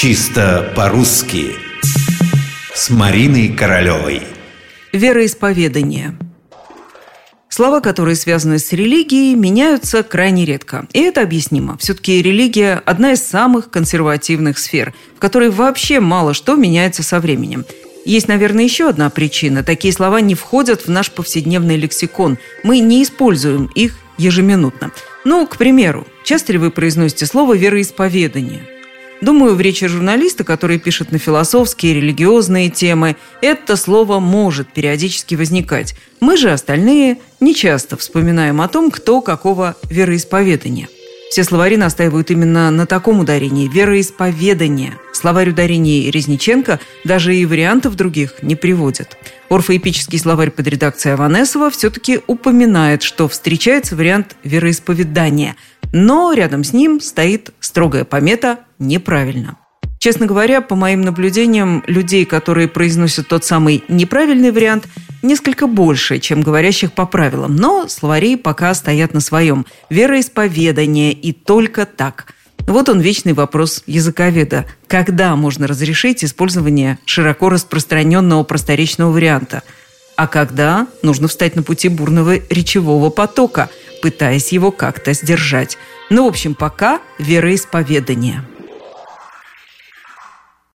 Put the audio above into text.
Чисто по-русски С Мариной Королевой Вероисповедание Слова, которые связаны с религией, меняются крайне редко. И это объяснимо. Все-таки религия – одна из самых консервативных сфер, в которой вообще мало что меняется со временем. Есть, наверное, еще одна причина. Такие слова не входят в наш повседневный лексикон. Мы не используем их ежеминутно. Ну, к примеру, часто ли вы произносите слово «вероисповедание»? Думаю, в речи журналиста, который пишет на философские, религиозные темы, это слово может периодически возникать. Мы же, остальные, не часто вспоминаем о том, кто какого вероисповедания. Все словари настаивают именно на таком ударении – вероисповедание. Словарь ударений Резниченко даже и вариантов других не приводит. Орфоэпический словарь под редакцией Аванесова все-таки упоминает, что встречается вариант вероисповедания, но рядом с ним стоит строгая помета «неправильно». Честно говоря, по моим наблюдениям, людей, которые произносят тот самый неправильный вариант, несколько больше, чем говорящих по правилам. Но словари пока стоят на своем. Вероисповедание и только так. Вот он вечный вопрос языковеда. Когда можно разрешить использование широко распространенного просторечного варианта? А когда нужно встать на пути бурного речевого потока, пытаясь его как-то сдержать? Ну, в общем, пока вероисповедание.